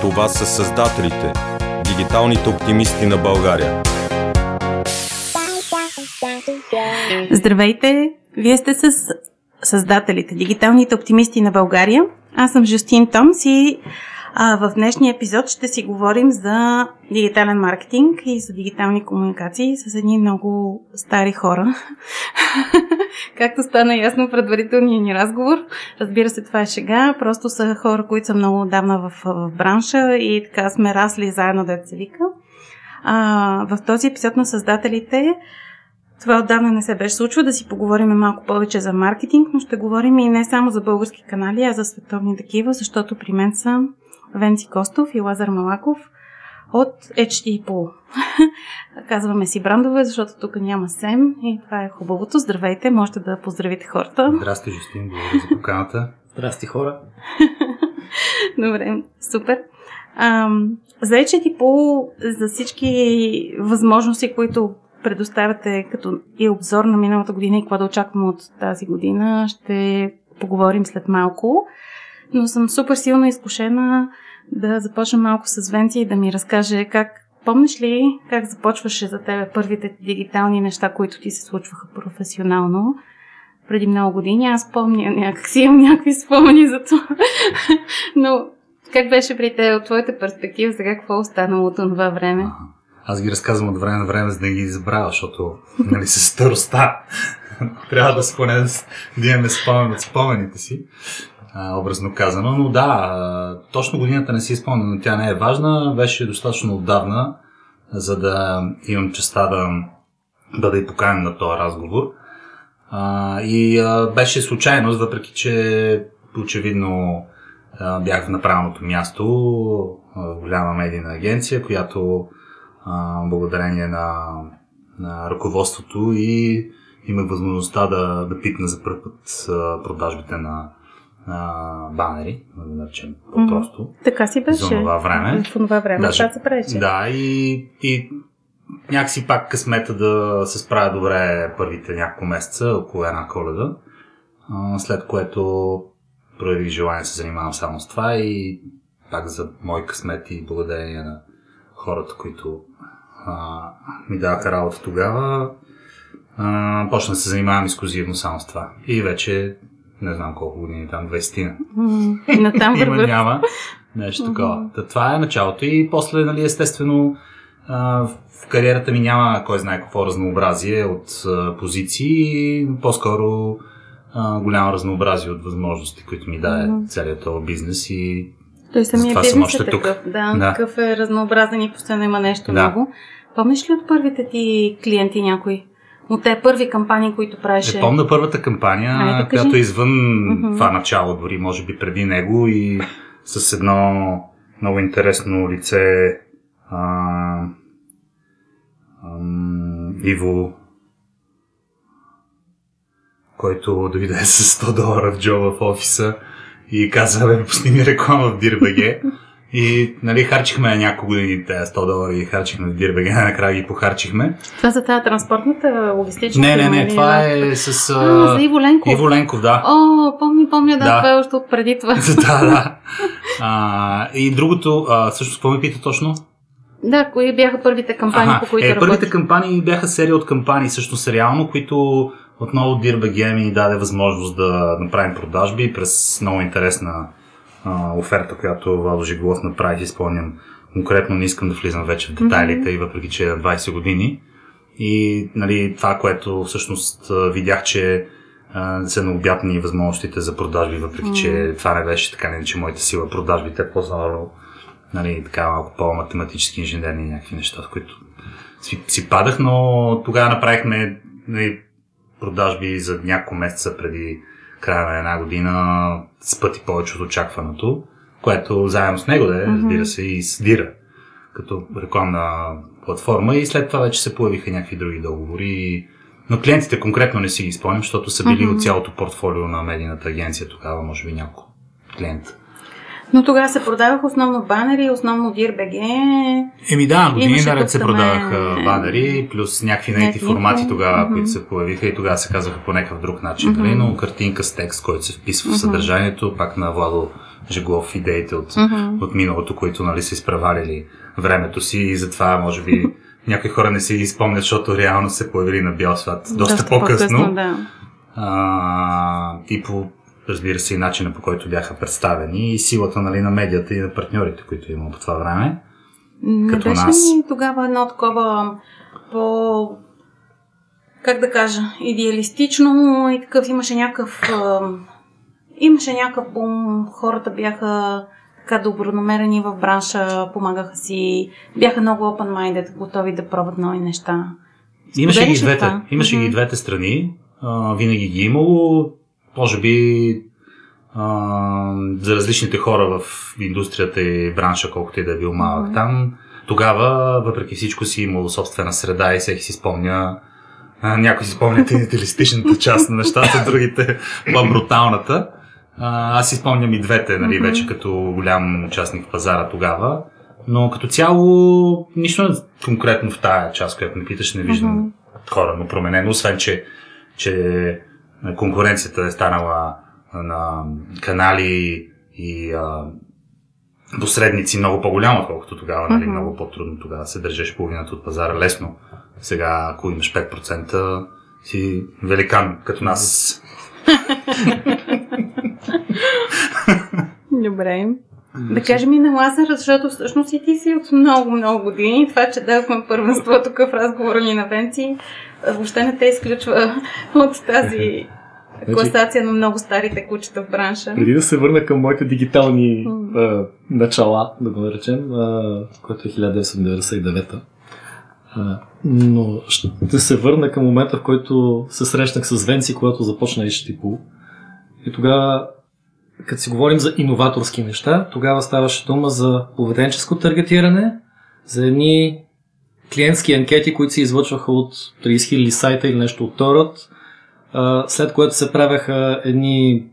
Това са създателите, дигиталните оптимисти на България. Здравейте! Вие сте с създателите, дигиталните оптимисти на България. Аз съм Жустин Томс и а, в днешния епизод ще си говорим за дигитален маркетинг и за дигитални комуникации с едни много стари хора. Както стана ясно в предварителния ни разговор, разбира се, това е шега, просто са хора, които са много отдавна в, в бранша и така сме расли заедно, да се вика. А, в този епизод на създателите това отдавна не се беше случило да си поговорим малко повече за маркетинг, но ще говорим и не само за български канали, а за световни такива, защото при мен са Венци Костов и Лазар Малаков от HT Казваме си брандове, защото тук няма СЕМ и това е хубавото. Здравейте, можете да поздравите хората. Здрасти, Жустин, благодаря за поканата. Здрасти, хора. Добре, супер. Ам, за HT за всички възможности, които предоставяте като и обзор на миналата година и какво да очакваме от тази година, ще поговорим след малко но съм супер силно изкушена да започна малко с Венци и да ми разкаже как Помниш ли как започваше за тебе първите дигитални неща, които ти се случваха професионално преди много години? Аз помня някакси, имам някакви спомени за това. Но как беше при те от твоята перспектива сега какво е останало от това време? Аз ги разказвам от време на време, за да ги забравя, защото нали, с староста трябва да, споне, да имаме спомен от спомените си образно казано. Но да, точно годината не си изпълня, но тя не е важна. Беше достатъчно отдавна, за да имам честа да бъда и поканен на този разговор. И беше случайност, въпреки че очевидно бях на правилното място в голяма медийна агенция, която благодарение на, на ръководството и имах възможността да, да пипна за първ път продажбите на, а, банери, да наречем по-просто. Mm-hmm. Така си беше. За това време. В това време Даже, това се правеше. Да, и, и някакси пак късмета да се справя добре първите няколко месеца, около една коледа, а, след което проявих желание да се занимавам само с това и пак за мой късмет и благодарение на хората, които а, ми даваха работа тогава, а, почна да се занимавам ексклюзивно само с това. И вече не знам колко години там, 20 mm, на там Има, няма. Нещо такова. Mm-hmm. това е началото и после, нали, естествено, а, в кариерата ми няма кой знае какво разнообразие от а, позиции, по-скоро а, голямо разнообразие от възможности, които ми даде mm-hmm. целият този бизнес и той самия бизнес е такъв. Тук. Да, да, такъв е разнообразен и постоянно има нещо да. много. Помниш ли от първите ти клиенти някой? От те първи кампании, които правеше? Не помня първата кампания, Айде, която е извън uh-huh. това начало, дори може би преди него и с едно много интересно лице а, а, Иво който дойде с 100 долара в джоба в офиса и каза, бе, пусни ми реклама в DIRBG. И нали, харчихме няколко години тези 100 долара и харчихме в Дирбеге, накрая ги похарчихме. Това за тази транспортната логистична Не, не, не, това е с... А, за Иво Ленков. Иво Ленков, да. О, помни, помня, да, да. това е още от преди това. да, да. А, и другото, а, също какво ми пита точно? Да, кои бяха първите кампании, Аха, по които е, работи? Първите кампании бяха серия от кампании, всъщност реално, които отново Дирбеге ми даде възможност да направим продажби през много интересна а, оферта, която Владо Жиголов направи, си спомням конкретно, не искам да влизам вече в детайлите, mm-hmm. и въпреки че е 20 години. И нали, това, което всъщност видях, че а, са необятни възможностите за продажби, въпреки mm-hmm. че това не беше така, не че моята сила продажбите по-скоро нали, така малко по-математически инженерни някакви неща, с които си, си падах, но тогава направихме нали, продажби за няколко месеца преди края на една година с пъти повече от очакваното, което заедно с него да е, разбира се, и свира като рекламна платформа и след това вече се появиха някакви други договори. Но клиентите конкретно не си ги спомням, защото са били mm-hmm. от цялото портфолио на медийната агенция тогава, може би няколко клиента. Но тогава се продаваха основно банери, основно DIRBG. Еми да, години наред се продаваха банери, плюс някакви наити формати тогава, mm-hmm. които се появиха и тогава се казаха по някакъв друг начин, mm-hmm. но картинка с текст, който се вписва mm-hmm. в съдържанието, пак на Владо Жеглов идеите от, mm-hmm. от миналото, които нали, са изпреварили времето си и затова може би някои хора не си ги спомнят, защото реално се появили на бял свят доста, доста по-късно. по-късно да. а, и по, разбира се, и начина по който бяха представени и силата нали, на медията и на партньорите, които има по това време. Не като беше нас. ли тогава едно такова по как да кажа, идеалистично и такъв имаше някакъв имаше някакъв бум, хората бяха така добронамерени в бранша, помагаха си, бяха много open-minded, готови да пробват нови неща. Имаше ги, двете, имаше mm-hmm. ги двете страни, а, винаги ги е имало, може би а, за различните хора в индустрията и бранша, колкото и да е бил малък mm-hmm. там. Тогава, въпреки всичко, си имал собствена среда и всеки си спомня а, някой си спомняте идеалистичната част на нещата, другите по-бруталната. Аз си спомням и двете, нали, вече като голям участник в пазара тогава. Но като цяло, нищо конкретно в тая част, която ме питаш, не виждам uh-huh. коренно променено, освен че, че конкуренцията е станала на канали и а, посредници много по-голяма, отколкото тогава, нали, uh-huh. много по-трудно тогава се държеше половината от пазара лесно. Сега, ако имаш 5%, си великан, като нас. Добре. Да кажем и на Лазар, защото всъщност и ти си от много, много години. Това, че давахме първенство тук в разговора ни на Венци, въобще не те изключва от тази значи, класация на много старите кучета в бранша. Преди да се върна към моите дигитални mm. а, начала, да го наречем, а, което е 1999 а, но ще се върна към момента, в който се срещнах с Венци, когато започна HTTP. И тогава, като си говорим за иноваторски неща, тогава ставаше дума за поведенческо таргетиране, за едни клиентски анкети, които се излъчваха от 30 000 сайта или нещо от Торът, след което се правяха едни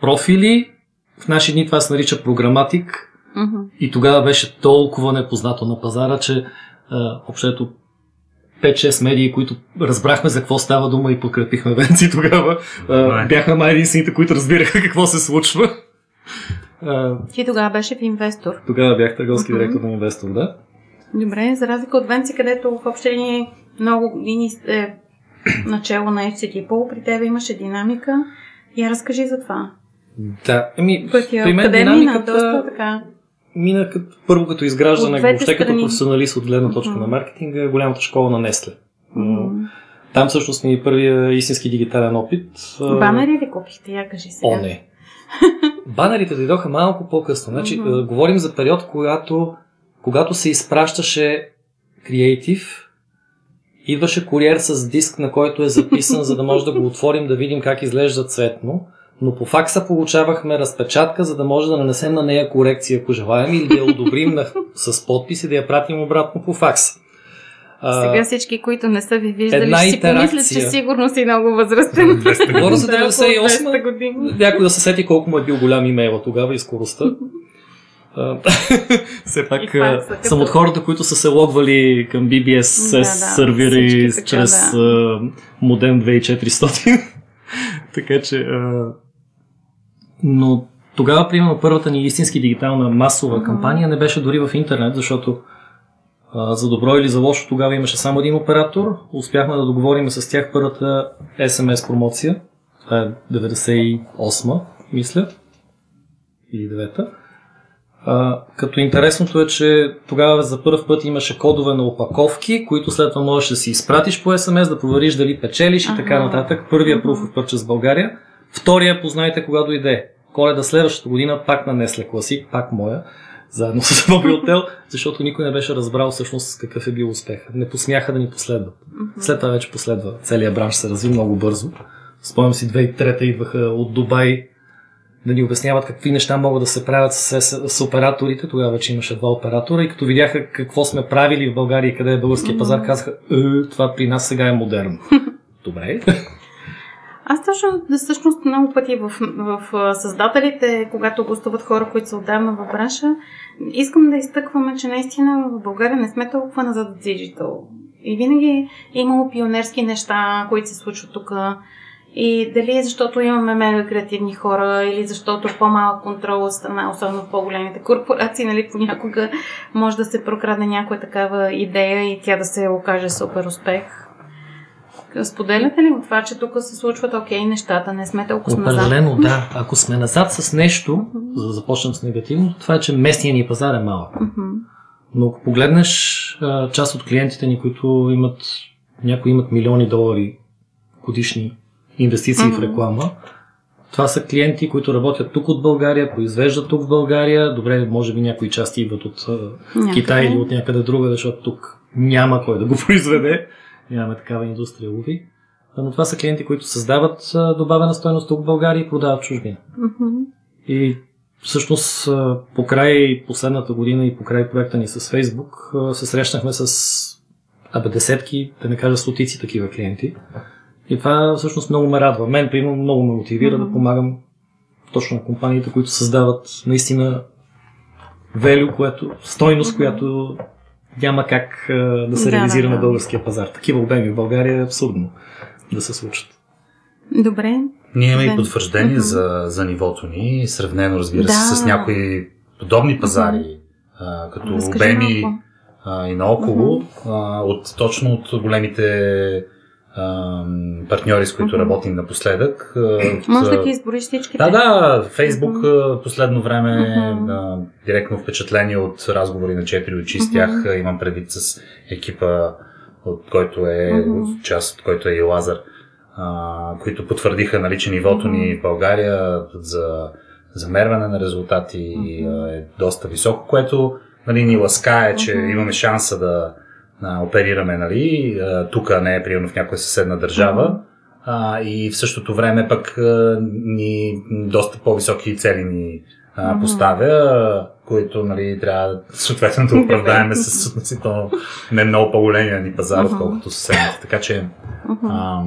профили. В наши дни това се нарича програматик. Uh-huh. И тогава беше толкова непознато на пазара, че общото 5-6 медии, които разбрахме за какво става дума и подкрепихме Венци тогава, а, бяха май единствените, които разбираха какво се случва. Ти тогава беше в инвестор. Тогава бях търговски uh-huh. директор на инвестор, да. Добре, за разлика от Венци, където в общение много години е начало на HCT при теб имаше динамика. Я разкажи за това. Да, ами, Пътя, при мен динамиката... доста така мина като, първо като изграждане, въобще като професионалист от гледна точка mm-hmm. на маркетинга, голямата школа на Несле. Mm-hmm. Там всъщност ми е първия истински дигитален опит. Банери ли купихте? Я кажи сега. О, не. Банерите дойдоха малко по-късно. Значи, mm-hmm. говорим за период, когато, когато се изпращаше креатив, идваше куриер с диск, на който е записан, за да може да го отворим, да видим как изглежда цветно но по факса получавахме разпечатка, за да може да нанесем на нея корекция, ако желаем, или да я одобрим на, с подпис и да я пратим обратно по факса. Сега всички, които не са ви виждали, ще си помислят, че сигурно си много възрастен. Говоря за 98 години. Някой да се сети колко му е бил голям имейла тогава и скоростта. Все пак съм от хората, които са се логвали към BBS да, да, сервери чрез да. модем 2400. така че а, но тогава, примерно, първата ни истински дигитална масова mm-hmm. кампания не беше дори в интернет, защото а, за добро или за лошо тогава имаше само един оператор. Успяхме да договорим с тях първата SMS промоция. Това е 98 мисля. Или 9-та. А, като интересното е, че тогава за първ път имаше кодове на опаковки, които след това можеш да си изпратиш по SMS, да провериш дали печелиш и така нататък. Първия proof of purchase в България. Втория познайте кога дойде. Коледа следващата година пак на Несле Класик, пак моя, заедно с Мобилтел, защото никой не беше разбрал всъщност какъв е бил успех. Не посмяха да ни последват. След това вече последва. Целият бранш се разви много бързо. Спомням си, 2003 идваха от Дубай да ни обясняват какви неща могат да се правят с, с, с операторите. Тогава вече имаше два оператора и като видяха какво сме правили в България и къде е българския пазар, казаха, е, това при нас сега е модерно. Добре. Аз точно, всъщност много пъти в, в, в създателите, когато гостуват хора, които са отдавна в бранша, искам да изтъкваме, че наистина в България не сме толкова назад от диджитал. И винаги е имало пионерски неща, които се случват тук. И дали е защото имаме мега креативни хора или защото по-малък контрол от страна, особено в по-големите корпорации, нали, понякога може да се прокрадне някоя такава идея и тя да се окаже супер успех. Споделяте ли от това, че тук се случват окей нещата, не сме толкова назад? Определено, да. Ако сме назад с нещо, за да започнем с негативно, това е, че местния ни пазар е малък. Но ако погледнеш част от клиентите ни, които имат, някои имат милиони долари годишни инвестиции mm-hmm. в реклама. Това са клиенти, които работят тук от България, произвеждат тук в България. Добре, може би някои части идват от някъде. Китай или от някъде друга, защото тук няма кой да го произведе. Нямаме такава индустрия, лови. Но това са клиенти, които създават добавена стоеност тук в България и продават чужбина. Mm-hmm. И всъщност по край последната година и по край проекта ни с Facebook се срещнахме с абе десетки, да не кажа стотици такива клиенти. И това всъщност много ме радва. Мен, примерно, много ме мотивира mm-hmm. да помагам точно на компаниите, които създават наистина велю, което, стойност, mm-hmm. която няма как а, да се да, реализира да, на българския пазар. Такива обеми в България е абсурдно да се случат. Добре. Ние имаме и потвърждение mm-hmm. за, за нивото ни, сравнено, разбира да. се, с някои подобни пазари, mm-hmm. а, като обеми а, и наоколо, mm-hmm. а, от, точно от големите партньори, с които работим напоследък. Може да ги избориш всичките? Да, да. Фейсбук uh-huh. последно време uh-huh. директно впечатление от разговори на четири очи с тях. Uh-huh. Имам предвид с екипа, от който е uh-huh. част, от който е и Лазар, които потвърдиха наличие нивото ни в България за замерване на резултати uh-huh. е доста високо, което нали, ни ласкае, че имаме шанса да а, оперираме, нали, тук не е примерно в някоя съседна държава. А, и в същото време пък а, ни доста по-високи цели ни а, поставя, които нали, трябва съответно да оправдаеме с относително не много по-големия ни пазар, отколкото съседните. Така че а,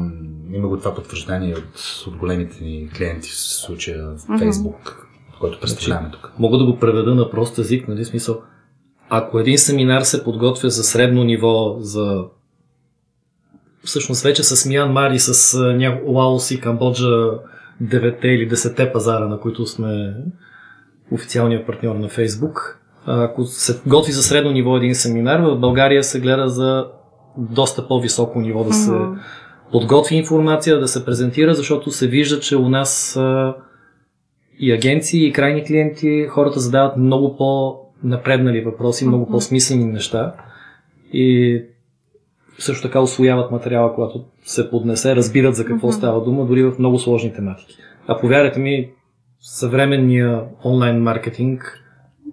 има го това потвърждение от, от големите ни клиенти, в случая в Facebook, който представляваме тук. Мога да го преведа на прост език, нали, смисъл ако един семинар се подготвя за средно ниво, за всъщност вече с Миянмар и с Лаос и Камбоджа 9 или 10 пазара, на които сме официалният партньор на Фейсбук. Ако се готви за средно ниво един семинар, в България се гледа за доста по-високо ниво да се подготви информация, да се презентира, защото се вижда, че у нас и агенции, и крайни клиенти, хората задават много по- напреднали въпроси, много по-смислени неща и също така освояват материала, когато се поднесе, разбират за какво става дума, дори в много сложни тематики. А повярвайте ми, съвременния онлайн маркетинг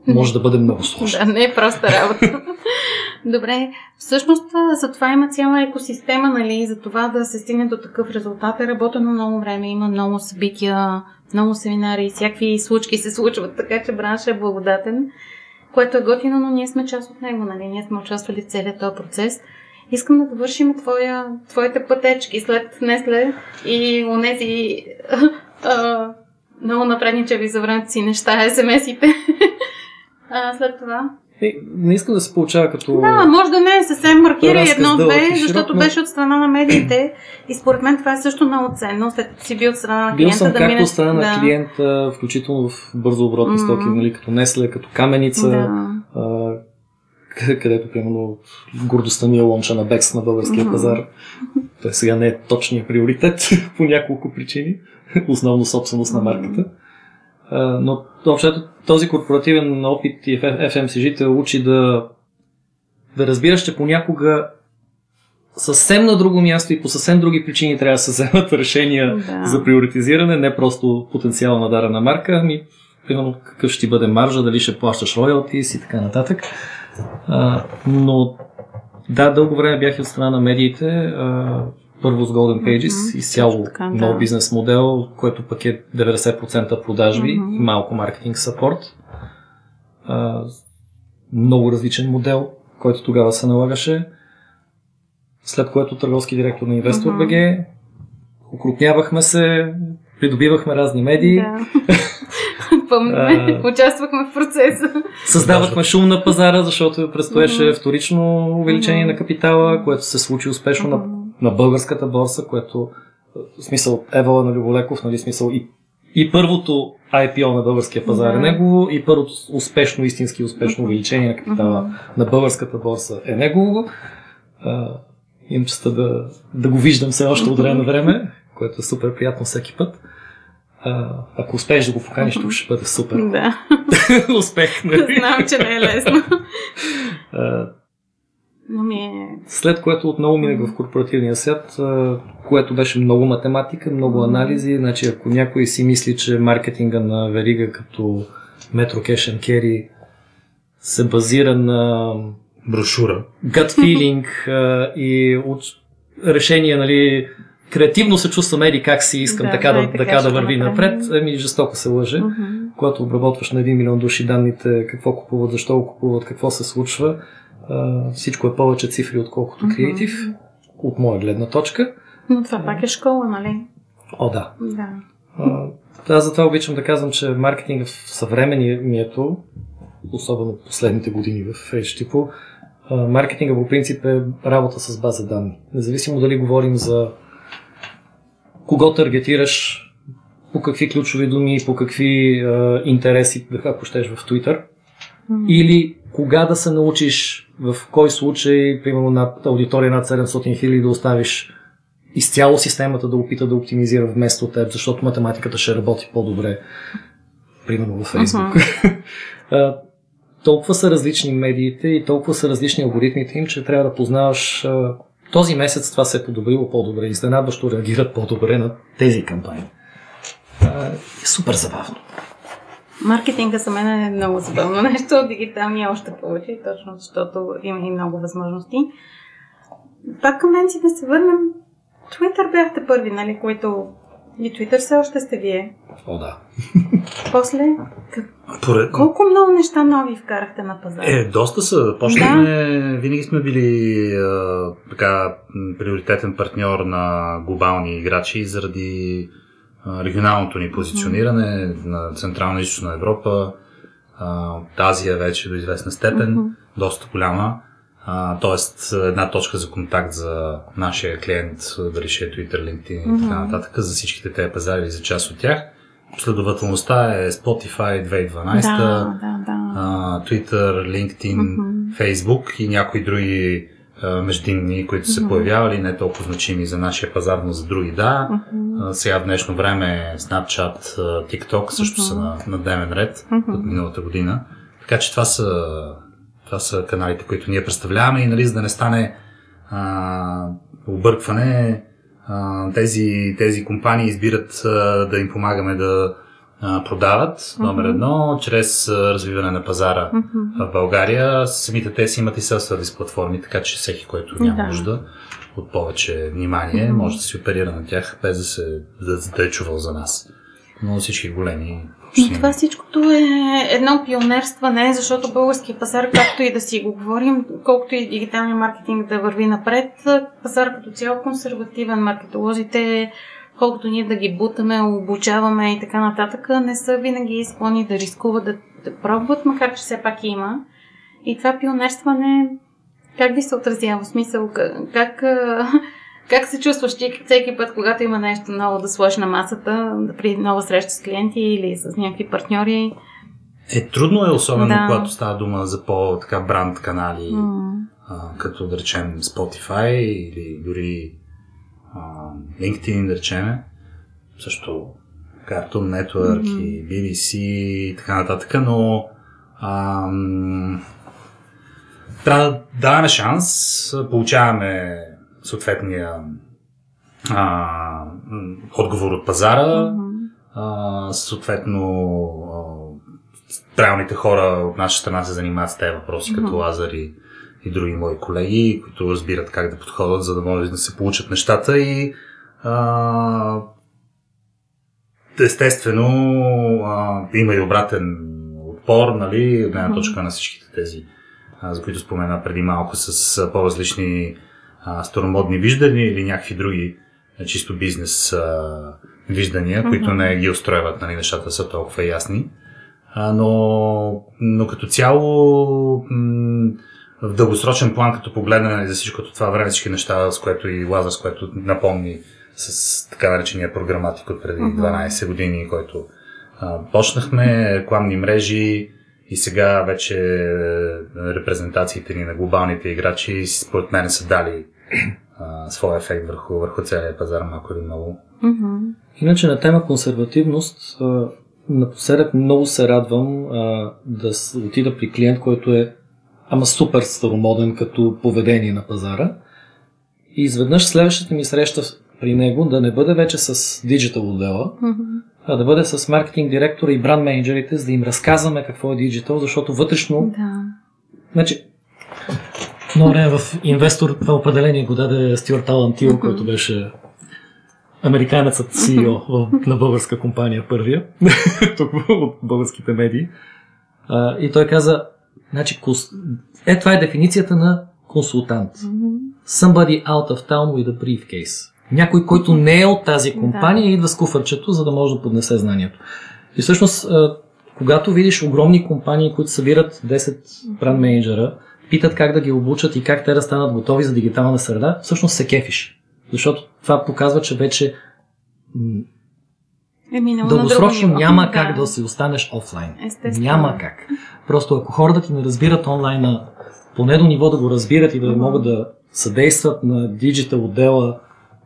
може да бъде много сложен. Да, не е проста работа. Добре, всъщност за това има цяла екосистема, нали, за това да се стигне до такъв резултат е работено много време, има много събития, много семинари, всякакви случки се случват, така че браншът е благодатен което е готино, но ние сме част от него, нали? Ние сме участвали в целият този процес. Искам да довършим твоя, твоите пътечки след Несле и онези много напредничави за си неща, смс-ите. след това е, не искам да се получава като... Да, може да не е съвсем маркира едно-две, защото но... беше от страна на медиите и според мен това е също много ценно, след като си бил от страна на клиента. Бил съм да както от страна да. на клиента, включително в бързо оборотни mm-hmm. стоки, нали, като Несле, като Каменица, да. а, където, примерно, гордостта ми е лонча на Бекс на българския mm-hmm. пазар. Той сега не е точният приоритет по няколко причини, основно собственост на марката. А, но общото този корпоративен опит и FMCG те учи да, да разбираш, че понякога съвсем на друго място и по съвсем други причини трябва да се вземат решения да. за приоритизиране, не просто потенциал на дарена марка, ами примерно какъв ще ти бъде маржа, дали ще плащаш роялти и така нататък. А, но да, дълго време бях и от страна на медиите. А, първо с Golden Pages, mm-hmm. изцяло така, нов да. бизнес модел, който пък е 90% продажби mm-hmm. и малко маркетинг сапорт. много различен модел, който тогава се налагаше. След което търговски директор на Investor mm-hmm. BG, укрупнявахме се, придобивахме разни медии. Да. Помним, участвахме в процеса. Създавахме шум на пазара, защото предстоеше mm-hmm. вторично увеличение mm-hmm. на капитала, което се случи успешно mm-hmm. на на българската борса, което в смисъл Евала на Люболеков, нали, смисъл и, и първото IPO на българския пазар да. е негово и първото успешно, истински успешно увеличение на капитала uh-huh. на българската борса е негово. А, имам честа да, да го виждам все още от време на време, което е супер приятно всеки път. А, ако успееш да го поканиш, тук ще бъде супер. Да. Успех, нали? Знам, че не е лесно. А, но ми е... След което отново минах в корпоративния свят, което беше много математика, много анализи. Значи, ако някой си мисли, че маркетинга на верига като Metro Cash and Carry се базира на брошура, gut feeling и от решение, нали, креативно се чувствам еди как си искам да, така да, така, така да върви напред, ами жестоко се лъже. Uh-huh. Когато обработваш на 1 милион души данните, какво купуват, защо го купуват, какво се случва, всичко е повече цифри, отколкото креатив, mm-hmm. от моя гледна точка. Но това пак е школа, нали? О, да. Да. аз затова обичам да казвам, че маркетинг в съвременнието, особено последните години в HTTP, маркетинга по принцип е работа с база данни. Независимо дали говорим за кого таргетираш, по какви ключови думи, по какви а, интереси, ако щеш в Twitter, mm-hmm. или кога да се научиш, в кой случай, примерно над аудитория над 700 хиляди да оставиш изцяло системата да опита да оптимизира вместо теб, защото математиката ще работи по-добре, примерно в Facebook. Uh-huh. толкова са различни медиите и толкова са различни алгоритмите им, че трябва да познаваш този месец това се е подобрило по-добре, изненадващо реагират по-добре на тези кампании. е супер забавно. Маркетинга за мен е много забавно нещо, дигиталния още повече, точно защото има и много възможности. Пак към мен си да се върнем. Twitter бяхте първи, нали, които и Twitter все още сте вие. О, да. После, как... Поред... колко много неща нови вкарахте на пазара? Е, доста са. Почнахме, да. винаги сме били а, така приоритетен партньор на глобални играчи заради регионалното ни позициониране mm-hmm. на Централна и Източна Европа, от Азия вече до известна степен, mm-hmm. доста голяма. тоест една точка за контакт за нашия клиент, дали ще е Twitter, LinkedIn mm-hmm. и така нататък, за всичките тези пазари или за част от тях. Последователността е Spotify 2012, да, да, да. Twitter, LinkedIn, mm-hmm. Facebook и някои други междинни, които са появявали, не толкова значими за нашия пазар, но за други да. Сега в днешно време Snapchat, TikTok също са на, на дневен ред от миналата година. Така че това са, това са каналите, които ние представляваме и нали, за да не стане а, объркване, а, тези, тези компании избират а, да им помагаме да продават, номер едно, чрез развиване на пазара в България. Самите те си имат и self-service платформи, така че всеки, който няма да. нужда от повече внимание, може да си оперира на тях, без да, се, да, да е чувал за нас. Но всички големи но това всичкото е едно пионерстване, защото българския пазар, както и да си го говорим, колкото и дигиталния маркетинг да върви напред, пазар като цяло консервативен. Маркетолозите колкото ние да ги бутаме, обучаваме и така нататък, не са винаги склонни да рискуват да, да пробват, макар че все пак има. И това пионерстване, как ви се отразява? В смисъл, как, как се чувстваш ти всеки път, когато има нещо ново да сложиш на масата, при нова среща с клиенти или с някакви партньори? Е, трудно е, особено да. когато става дума за по-така бранд канали, mm. а, като да речем Spotify или дори LinkedIn, да речеме, също Cartoon Network mm-hmm. и BBC и така нататък, но ам, трябва да даваме шанс, получаваме съответния а, отговор от пазара, mm-hmm. а, съответно а, правилните хора от наша страна се занимават с тези въпроси, mm-hmm. като Лазар и и други мои колеги, които разбират как да подходят, за да може да се получат нещата и а, естествено а, има и обратен отпор, нали, от гледна точка на всичките тези, а, за които спомена преди малко, с по-различни а, старомодни виждания или някакви други а, чисто бизнес а, виждания, mm-hmm. които не ги устрояват, нали, нещата са толкова ясни. А, но, но като цяло м- в дългосрочен план, като погледнем за всичкото това време, всички неща, с което и Лазар, с което напомни с така наречения програматик от преди 12 години, който а, почнахме, рекламни мрежи и сега вече репрезентациите ни на глобалните играчи според мен са дали а, своя ефект върху, върху целия пазар, малко или много. Mm-hmm. Иначе на тема консервативност, а, напоследък много се радвам а, да отида при клиент, който е ама супер старомоден като поведение на пазара. И изведнъж следващата ми среща при него да не бъде вече с диджитал отдела, mm-hmm. а да бъде с маркетинг директора и бранд менеджерите, за да им разказваме какво е диджитал, защото вътрешно... Да. Значи, много време в инвестор това определение го даде Стюарт Алан Тил, mm-hmm. който беше американецът CEO mm-hmm. на българска компания първия, тук от българските медии. А, и той каза, значи, е, това е дефиницията на консултант. Somebody out of town with a briefcase. Някой, който не е от тази компания, да. идва с куфърчето, за да може да поднесе знанието. И всъщност, когато видиш огромни компании, които събират 10 бранд менеджера, питат как да ги обучат и как те да станат готови за дигитална среда, всъщност се кефиш. Защото това показва, че вече е дългосрочно няма да. как да си останеш офлайн. Естествено. Няма как. Просто ако хората ти не разбират онлайна, поне до ниво да го разбират и да uh-huh. могат да съдействат на диджитал отдела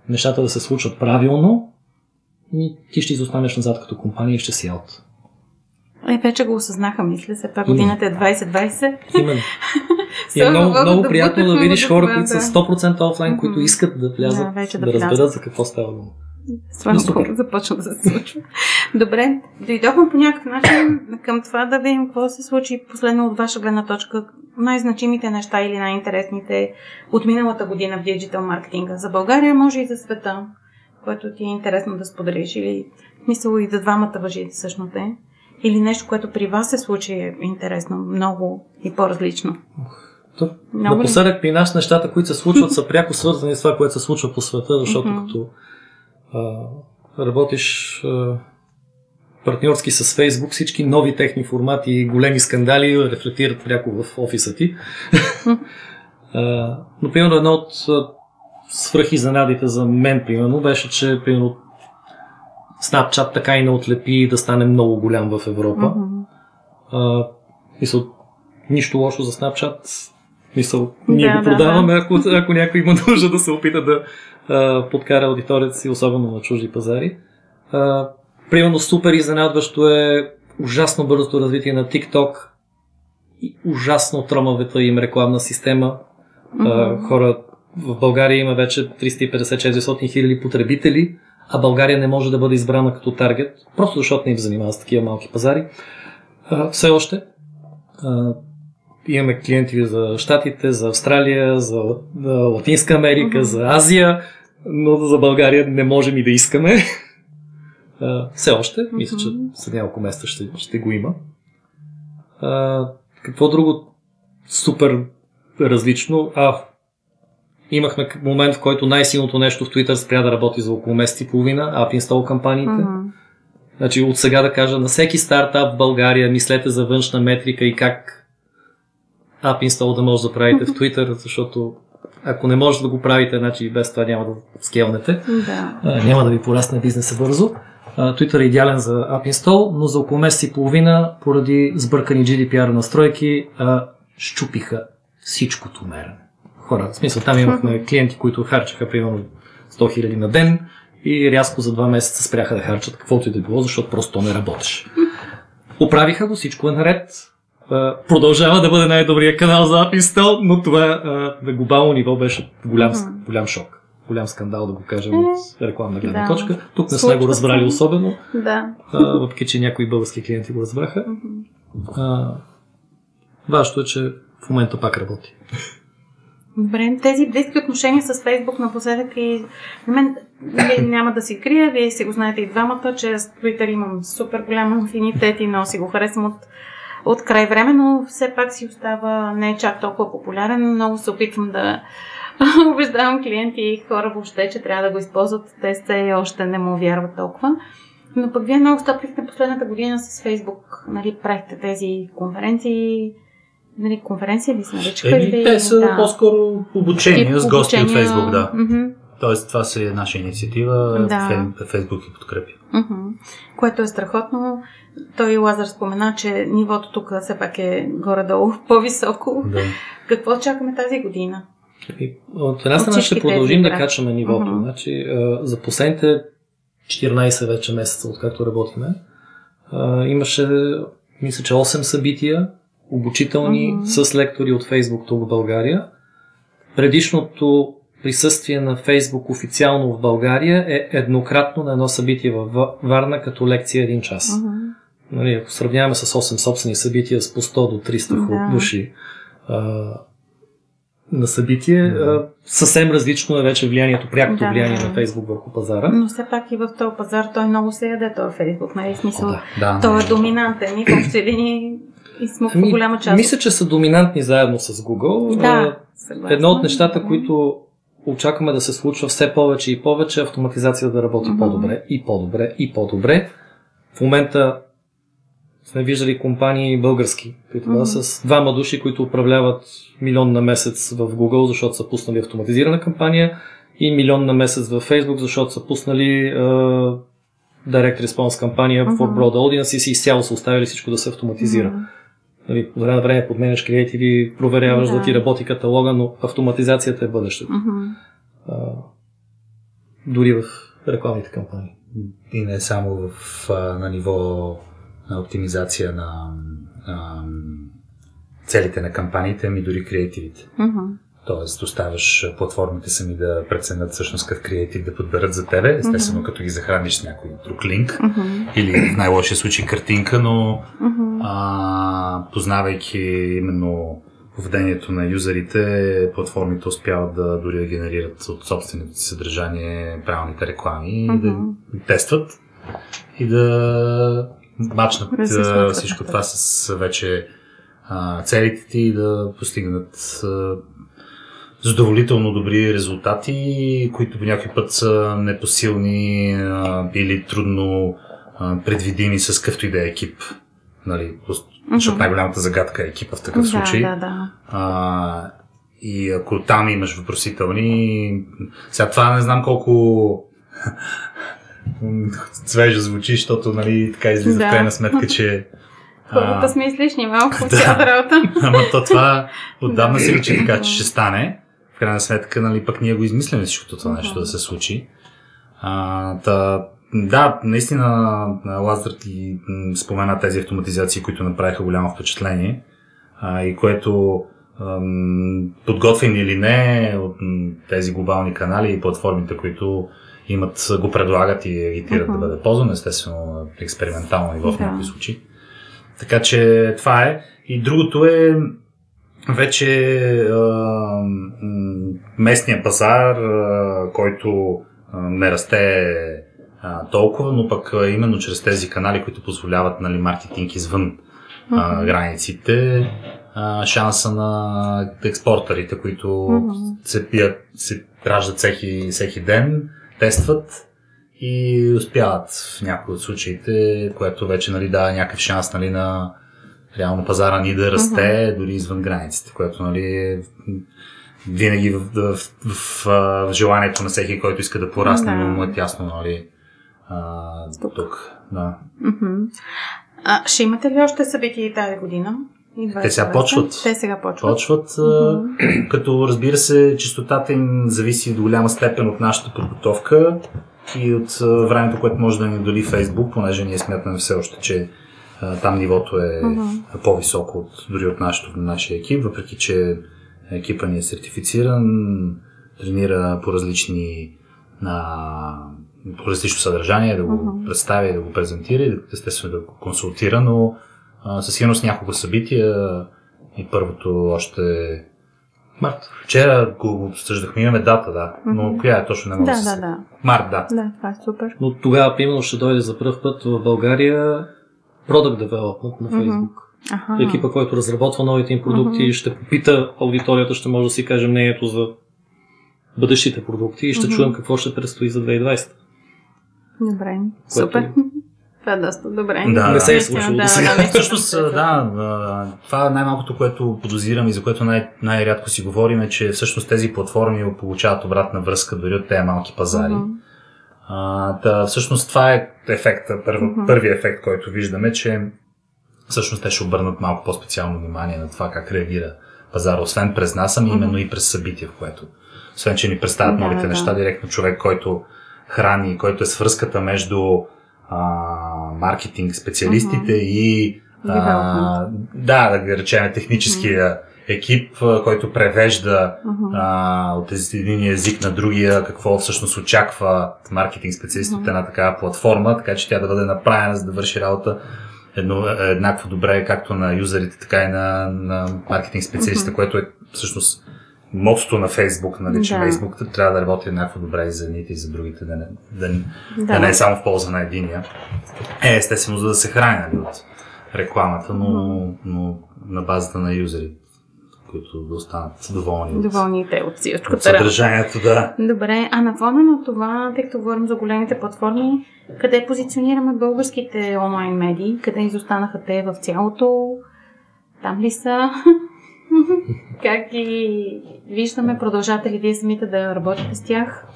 нещата да се случват правилно, и ти ще изостанеш назад като компания и ще си аут. Е, вече го осъзнаха, мисля се. Пак годината е 2020. Именно. И е много, много да приятно да видиш хора, които са 100% офлайн, mm-hmm. които искат да влязат, да, да, да разберат за какво става дума. Слава Богу, започна да се случва. Добре, дойдохме по някакъв начин към това да видим какво се случи последно от ваша гледна точка. Най-значимите неща или най-интересните от миналата година в диджитал маркетинга. За България, може и за света, което ти е интересно да споделиш. Или мисля и за двамата въжи всъщност е. Или нещо, което при вас се случи е интересно, много и по-различно. Напоследък при нас нещата, които се случват, са пряко свързани с това, което се случва по света, защото mm-hmm. като а, работиш а, партньорски с Фейсбук, всички нови техни формати и големи скандали рефлектират пряко в офиса ти. а, но, примерно, едно от свръхизненадите за мен, примерно, беше, че, примерно, Snapchat така и не отлепи да стане много голям в Европа. Mm-hmm. А, мисъл, нищо лошо за Snapchat. Мисъл, ние да, го продаваме, да, да. Ако, ако някой има нужда да се опита да а, подкара аудиторията си, особено на чужди пазари. А, примерно супер изненадващо е ужасно бързото развитие на TikTok и ужасно тромавата им рекламна система. Mm-hmm. А, хора в България има вече 350-400 хиляди потребители, а България не може да бъде избрана като таргет, просто защото не им занимава с такива малки пазари. А, все още. А, имаме клиенти за Штатите, за Австралия, за Латинска Америка, mm-hmm. за Азия, но за България не можем и да искаме. Все още, mm-hmm. мисля, че след няколко месеца ще, ще го има. Какво друго супер различно? А, имахме момент, в който най-силното нещо в Twitter спря да работи за около месец и половина, App Install кампаниите. Mm-hmm. Значи от сега да кажа на всеки стартап в България мислете за външна метрика и как App Install да може да правите в Twitter, защото ако не можете да го правите, значи без това няма да скелнете. Да. Няма да ви порасне бизнеса бързо. Twitter е идеален за App Install, но за около месец и половина, поради сбъркани GDPR настройки, щупиха всичкото мерене. Хора, в смисъл, там имахме клиенти, които харчаха примерно 100 000 на ден и рязко за два месеца спряха да харчат каквото и да било, защото просто не работеше. Оправиха го, всичко е наред, продължава да бъде най-добрият канал за Apple но това на глобално ниво беше голям, голям шок. Голям скандал, да го кажем, от рекламна гледна да. точка. Тук не сме го разбрали особено, да. а, въпреки че някои български клиенти го разбраха. Mm-hmm. важното е, че в момента пак работи. Добре, тези близки отношения с Фейсбук напоследък и на мен няма да си крия, вие си го знаете и двамата, че с Twitter имам супер голям афинитет и много си го харесвам от от край време, но все пак си остава не е чак толкова популярен. Много се опитвам да убеждавам клиенти и хора въобще, че трябва да го използват. Те се още не му вярват толкова. Но пък вие много стъпихте последната година с Фейсбук, нали, правихте тези конференции, нали, конференции ли се наричаха? Еми, те са да. по-скоро обучения с гости от Фейсбук, да. Mm-hmm. Тоест, това си е наша инициатива. Да. Фейсбук и подкрепи. Което е страхотно. Той Лазар спомена, че нивото тук все пак е горе-долу по-високо. Да. Какво чакаме тази година? От една страна ще продължим да качваме нивото. Uh-huh. Значи, за последните 14 вече месеца, откакто работиме, имаше, мисля, че 8 събития, обучителни uh-huh. с лектори от Фейсбук тук в България. Предишното присъствие на Фейсбук официално в България е еднократно на едно събитие във Варна като лекция един час. Uh-huh. Нали, ако сравняваме с 8 собствени събития с по 100 до 300 uh-huh. души а, на събитие, uh-huh. а, съвсем различно е вече влиянието, прякото да, влияние да. на Фейсбук върху пазара. Но все пак и в този пазар той много се яде, този Фейсбук, нали? Смисъл, да, да, той е доминантен и в общи линии и сме ами, голяма част. Мисля, че са доминантни заедно с Google. Да, Едно от нещата, които очакваме да се случва все повече и повече, автоматизация да работи mm-hmm. по-добре и по-добре и по-добре. В момента сме виждали компании български, които mm-hmm. с двама души, които управляват милион на месец в Google, защото са пуснали автоматизирана кампания и милион на месец в Facebook, защото са пуснали uh, Direct Response кампания mm-hmm. for Broad Audiences и изцяло са оставили всичко да се автоматизира. Mm-hmm. Нали, време на време подменяш креативи, проверяваш да. да ти работи каталога, но автоматизацията е бъдещето. Mm-hmm. А, дори в рекламните кампании. И не само в, на ниво на оптимизация на а, целите на кампаниите, ами дори креативите. Mm-hmm. Тоест, оставаш платформите сами да преценят всъщност какъв креатив да подберат за тебе, естествено, mm-hmm. като ги захраниш с някой друг линк mm-hmm. или в най-лошия случай картинка, но mm-hmm. а, познавайки именно поведението на юзерите, платформите успяват да дори да генерират от собственото си съдържание правилните реклами mm-hmm. и да тестват и да мачнат да всичко това с вече а, целите ти и да постигнат а, задоволително добри резултати, които по някой път са непосилни а, или трудно а, предвидими с къвто и да е екип. Нали, защото mm-hmm. най-голямата загадка е екипа в такъв да, случай. Да, да. А, и ако там имаш въпросителни... Сега това не знам колко свежо звучи, защото нали, така излиза да. в крайна сметка, че Хората сме излишни малко от цялата работа. Ама то това отдавна си личи така, че ще стане в крайна сметка, нали, пък ние го измисляме всичкото това нещо да се случи. А, та, да, наистина Лазар ти спомена тези автоматизации, които направиха голямо впечатление а, и което подготвени или не от тези глобални канали и платформите, които имат, го предлагат и агитират uh-huh. да бъде ползван, естествено експериментално ниво в някои случаи. Така че това е. И другото е вече а, местния пазар, а, който а, не расте а, толкова, но пък а, именно чрез тези канали, които позволяват нали, маркетинг извън а, границите, а, шанса на експортерите, които се пият, се раждат всеки, всеки ден, тестват и успяват в някои от случаите, което вече нали, дава някакъв шанс нали, на реално пазара ни да расте uh-huh. дори извън границите, което нали, е винаги в, в, в, в, в желанието на всеки, който иска да порасне, но му е тясно нали, а, тук. тук. Да. Uh-huh. А, ще имате ли още събития тази година? Те сега почват. Те сега почват. Почват, uh-huh. като разбира се, чистотата им зависи до голяма степен от нашата подготовка и от времето, което може да ни доли Фейсбук, понеже ние смятаме все още, че там нивото е uh-huh. по-високо от, дори от нашото, нашия екип, въпреки че екипа ни е сертифициран, тренира по различни на, по различно съдържание, да го uh-huh. представя да го презентира и естествено да го консултира, но а, със сигурност няколко събития и първото още Март. Вчера го обсъждахме, имаме дата, да. Но mm-hmm. коя е точно не мога да, да, да. Март, да. Да, това е супер. Но тогава, примерно, ще дойде за първ път в България Product Development на Facebook. Mm-hmm. Екипа, който разработва новите им продукти, mm-hmm. ще попита аудиторията, ще може да си каже мнението за бъдещите продукти и ще mm-hmm. чуем какво ще предстои за 2020. Добре, което... супер. Това е доста добре. Да, не се е случило да, до сега. Да, Всъщност, да, това е най-малкото, което подозирам и за което най- най-рядко си говорим е, че всъщност тези платформи получават обратна връзка дори от тези малки пазари. Uh-huh. А, да, всъщност това е ефекта, първ, първият ефект, който виждаме, че всъщност те ще обърнат малко по-специално внимание на това как реагира пазара, освен през нас, ами именно и през събития, в което освен, че ни представят да, новите да. неща, директно човек, който храни, който е свръзката между а, маркетинг специалистите uh-huh. и а, да, да речем техническия uh-huh. Екип, който превежда uh-huh. а, от един език на другия, какво всъщност очаква маркетинг специалист uh-huh. от една такава платформа, така че тя да бъде направена, за да върши работа едно, еднакво добре както на юзерите, така и на, на маркетинг специалистите, uh-huh. което е всъщност мотото на Фейсбук, нали, че да. Фейсбук трябва да работи еднакво добре и за едните и за другите, да не, да, да. да не е само в полза на единия. Е, естествено, за да се храни нали, от рекламата, но, но на базата на юзерите които да останат доволни. Доволни те от всичко. От съдържанието, да. Добре, а на фона на това, тъй като говорим за големите платформи, къде позиционираме българските онлайн медии? Къде изостанаха те в цялото? Там ли са? как ги виждаме? Продължате ли вие самите да работите с тях?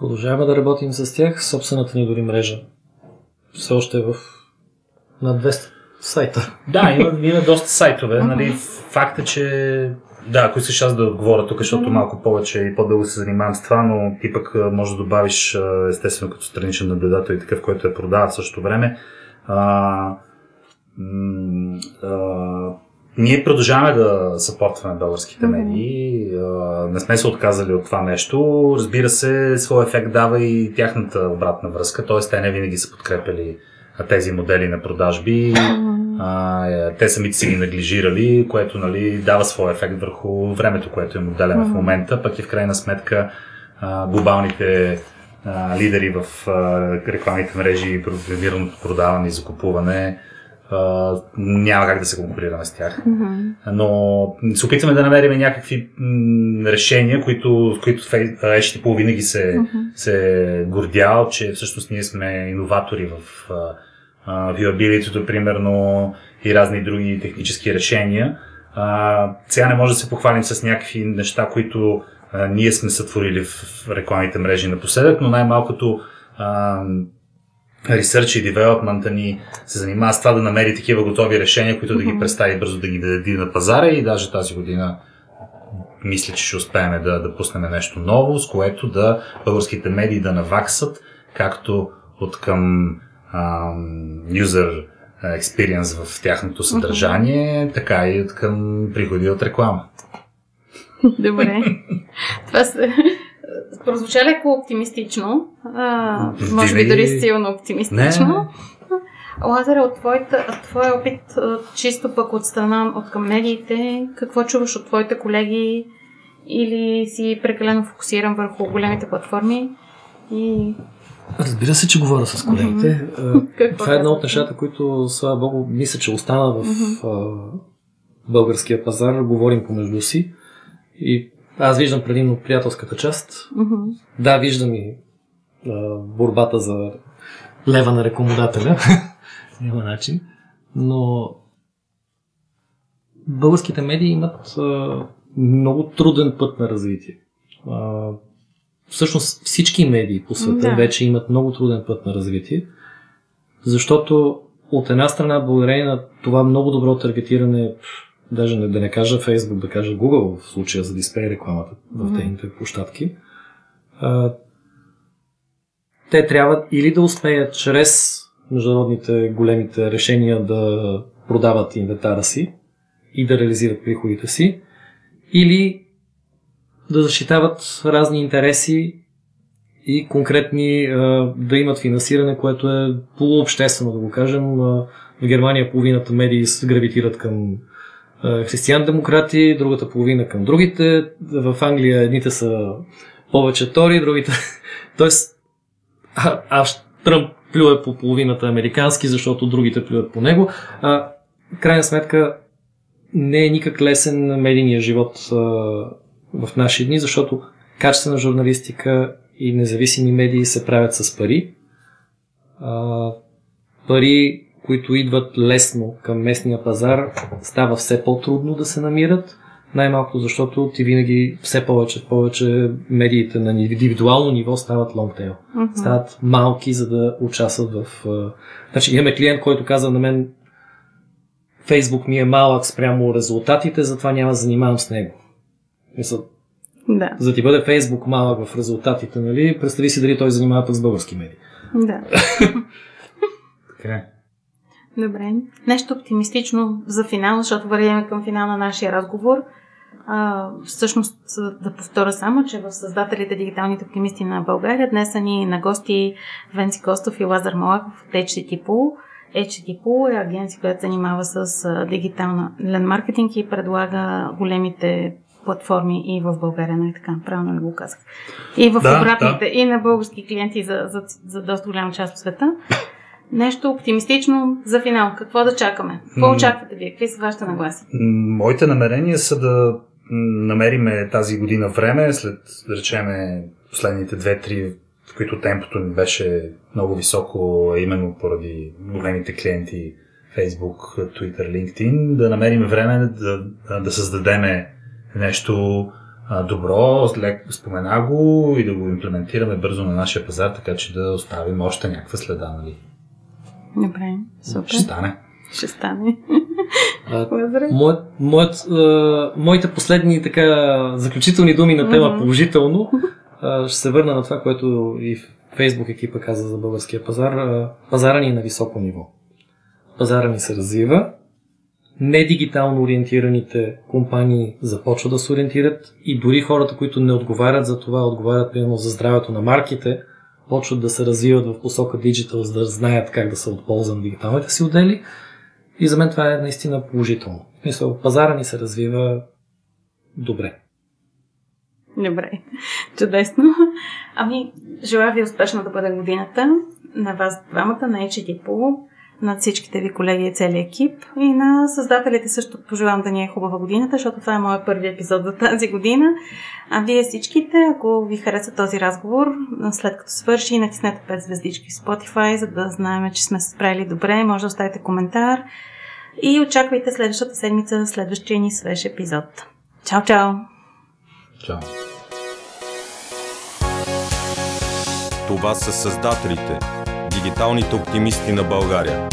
Продължаваме да работим с тях. Собствената ни дори мрежа все още е в на 200 сайта. Да, има, има доста сайтове. Нали, факт е, че да, ако искаш аз да отговоря тук, защото малко повече и по-дълго се занимавам с това, но ти пък може да добавиш, естествено, като страничен наблюдател и такъв, който е продава в същото време. А, а, ние продължаваме да съпортваме българските медии. Не сме се отказали от това нещо. Разбира се, своя ефект дава и тяхната обратна връзка, т.е. те не винаги са подкрепили тези модели на продажби. А, те самите си ги неглижирали, което нали, дава своя ефект върху времето, което им отделяме mm-hmm. в момента, пък и в крайна сметка а, глобалните а, лидери в а, рекламните мрежи, програмираното продаване и закупуване Uh, няма как да се конкурираме с тях. Mm-hmm. Но се опитваме да намерим някакви м, решения, които, които HTTP винаги се, mm-hmm. се гордял, че всъщност ние сме иноватори в uh, viewability, примерно, и разни други технически решения. Uh, сега не може да се похвалим с някакви неща, които uh, ние сме сътворили в рекламните мрежи напоследък, но най-малкото uh, Research и девелопмента ни се занимава с това да намери такива готови решения, които да ги представи бързо да ги даде на пазара и даже тази година мисля, че ще успеем да, да пуснем нещо ново, с което да българските медии да наваксат, както от към user experience в тяхното съдържание, така и от към приходи от реклама. Добре. Това се прозвуча леко оптимистично. А, може би дори силно оптимистично. Не. Лазаре, от твоята, твоя опит, чисто пък от страна от към медиите, какво чуваш от твоите колеги или си прекалено фокусиран върху големите платформи? И... Разбира се, че говоря с колегите. Mm-hmm. Това е едно от нещата, които, слава богу, мисля, че остана в mm-hmm. българския пазар. Говорим помежду си. И аз виждам предимно приятелската част. Mm-hmm. Да, виждам и а, борбата за лева на рекомодателя. Няма начин. Но българските медии имат а, много труден път на развитие. А, всъщност всички медии по света да. вече имат много труден път на развитие, защото от една страна, благодарение на това много добро таргетиране, даже не, да не кажа Facebook, да кажа Google в случая за дисплей рекламата в техните площадки, а, те трябва или да успеят чрез международните големите решения да продават инвентара си и да реализират приходите си, или да защитават разни интереси и конкретни да имат финансиране, което е полуобществено, да го кажем. В Германия половината медии гравитират към християн-демократи, другата половина към другите. В Англия едните са повече тори, другите... Тоест, а, а Тръмп плюе по половината американски, защото другите плюят по него. А, крайна сметка, не е никак лесен медийния живот в наши дни, защото качествена журналистика и независими медии се правят с пари. А, пари, които идват лесно към местния пазар, става все по-трудно да се намират. Най-малко защото ти винаги все повече, повече медиите на индивидуално ниво стават лонгтейл. Uh-huh. Стават малки, за да участват в... Значи имаме клиент, който каза на мен Фейсбук ми е малък спрямо резултатите, затова няма да занимавам с него. Мисля, да. За да ти бъде Фейсбук малък в резултатите, нали? Представи си дали той занимава пък с български медии. Да. така е. Добре. Нещо оптимистично за финал, защото вървим към финал на нашия разговор. А, всъщност да повторя само, че в създателите Дигиталните оптимисти на България днес са ни на гости Венци Костов и Лазар Малаков от HTTP. HTTP е агенция, която занимава с дигитален маркетинг и предлага големите платформи и в България, нали така, правилно ли го казах? И в да, обратните, да. и на български клиенти за, за, за доста голяма част от света. Нещо оптимистично за финал. Какво да чакаме? Какво очаквате вие? Какви са вашите нагласи? Моите намерения са да намериме тази година време, след, да речеме, последните две-три, в които темпото ни беше много високо, именно поради големите клиенти Facebook, Twitter, LinkedIn, да намерим време да, да създадеме нещо добро, спомена го и да го имплементираме бързо на нашия пазар, така че да оставим още някаква следа, нали? Добре, супер. Ще стане. Ще стане. моят, моят, а, моите последни така заключителни думи на тема mm-hmm. положително а, ще се върна на това, което и Фейсбук екипа каза за българския пазар. А, пазара ни е на високо ниво. Пазара ни се развива, недигитално ориентираните компании започват да се ориентират и дори хората, които не отговарят за това, отговарят примерно за здравето на марките, почват да се развиват в посока диджитал, за да знаят как да се от полза на дигиталните си отдели. И за мен това е наистина положително. Мисля, пазара ни се развива добре. Добре, чудесно. Ами, желая ви успешно да бъде годината на вас двамата, на HTTP, на всичките ви колеги и целият екип. И на създателите също пожелавам да ни е хубава годината, защото това е моят първи епизод за тази година. А вие всичките, ако ви хареса този разговор, след като свърши, натиснете 5 звездички в Spotify, за да знаем, че сме се справили добре. Може да оставите коментар и очаквайте следващата седмица следващия ни свеж епизод. Чао, чао! Чао! Това са създателите дигиталните оптимисти на България.